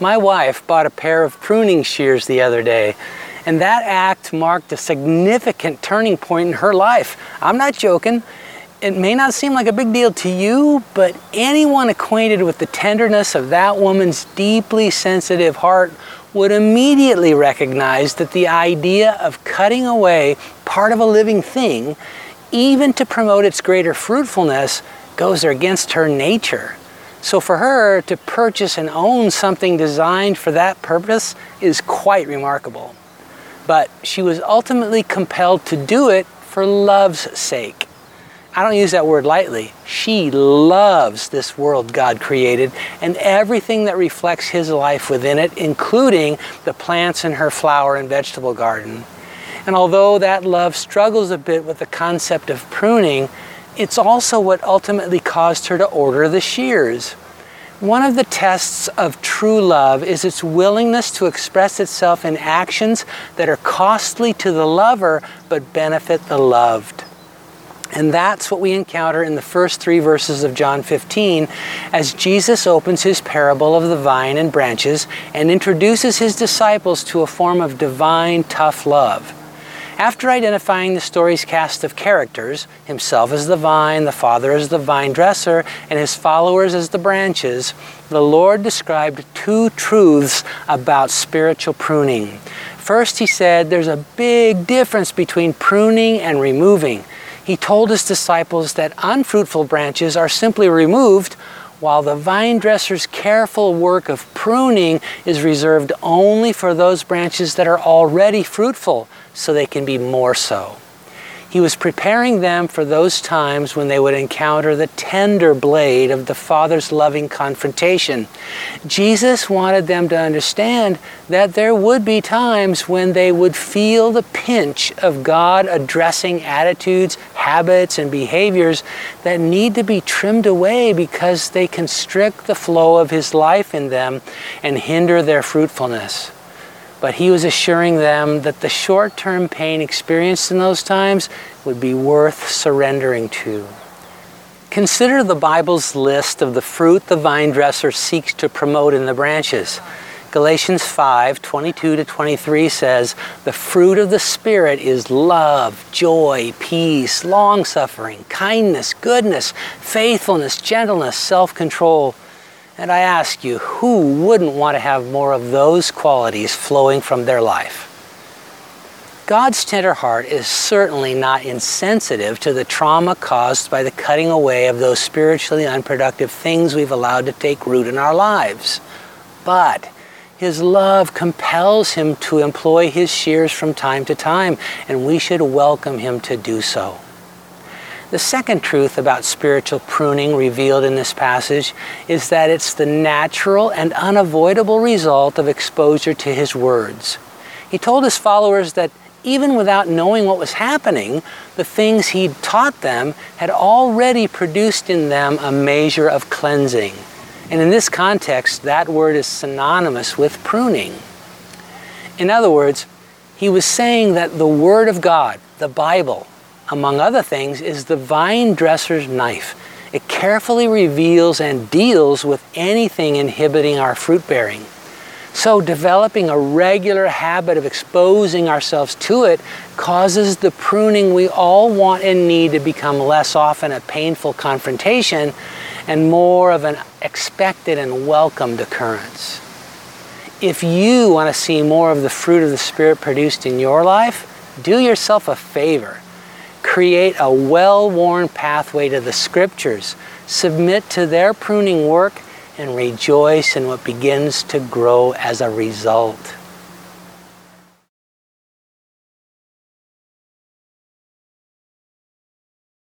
My wife bought a pair of pruning shears the other day, and that act marked a significant turning point in her life. I'm not joking. It may not seem like a big deal to you, but anyone acquainted with the tenderness of that woman's deeply sensitive heart would immediately recognize that the idea of cutting away part of a living thing, even to promote its greater fruitfulness, goes against her nature. So for her to purchase and own something designed for that purpose is quite remarkable. But she was ultimately compelled to do it for love's sake. I don't use that word lightly. She loves this world God created and everything that reflects His life within it, including the plants in her flower and vegetable garden. And although that love struggles a bit with the concept of pruning, it's also what ultimately caused her to order the shears. One of the tests of true love is its willingness to express itself in actions that are costly to the lover but benefit the loved. And that's what we encounter in the first three verses of John 15 as Jesus opens his parable of the vine and branches and introduces his disciples to a form of divine tough love. After identifying the story's cast of characters, himself as the vine, the Father as the vine dresser, and his followers as the branches, the Lord described two truths about spiritual pruning. First, he said there's a big difference between pruning and removing he told his disciples that unfruitful branches are simply removed, while the vine dresser's careful work of pruning is reserved only for those branches that are already fruitful, so they can be more so. He was preparing them for those times when they would encounter the tender blade of the Father's loving confrontation. Jesus wanted them to understand that there would be times when they would feel the pinch of God addressing attitudes, habits, and behaviors that need to be trimmed away because they constrict the flow of His life in them and hinder their fruitfulness. But he was assuring them that the short term pain experienced in those times would be worth surrendering to. Consider the Bible's list of the fruit the vine dresser seeks to promote in the branches. Galatians 5 22 to 23 says, The fruit of the Spirit is love, joy, peace, long suffering, kindness, goodness, faithfulness, gentleness, self control. And I ask you, who wouldn't want to have more of those qualities flowing from their life? God's tender heart is certainly not insensitive to the trauma caused by the cutting away of those spiritually unproductive things we've allowed to take root in our lives. But his love compels him to employ his shears from time to time, and we should welcome him to do so. The second truth about spiritual pruning revealed in this passage is that it's the natural and unavoidable result of exposure to his words. He told his followers that even without knowing what was happening, the things he'd taught them had already produced in them a measure of cleansing. And in this context, that word is synonymous with pruning. In other words, he was saying that the Word of God, the Bible, among other things, is the vine dresser's knife. It carefully reveals and deals with anything inhibiting our fruit bearing. So, developing a regular habit of exposing ourselves to it causes the pruning we all want and need to become less often a painful confrontation and more of an expected and welcomed occurrence. If you want to see more of the fruit of the Spirit produced in your life, do yourself a favor create a well worn pathway to the scriptures, submit to their pruning work, and rejoice in what begins to grow as a result.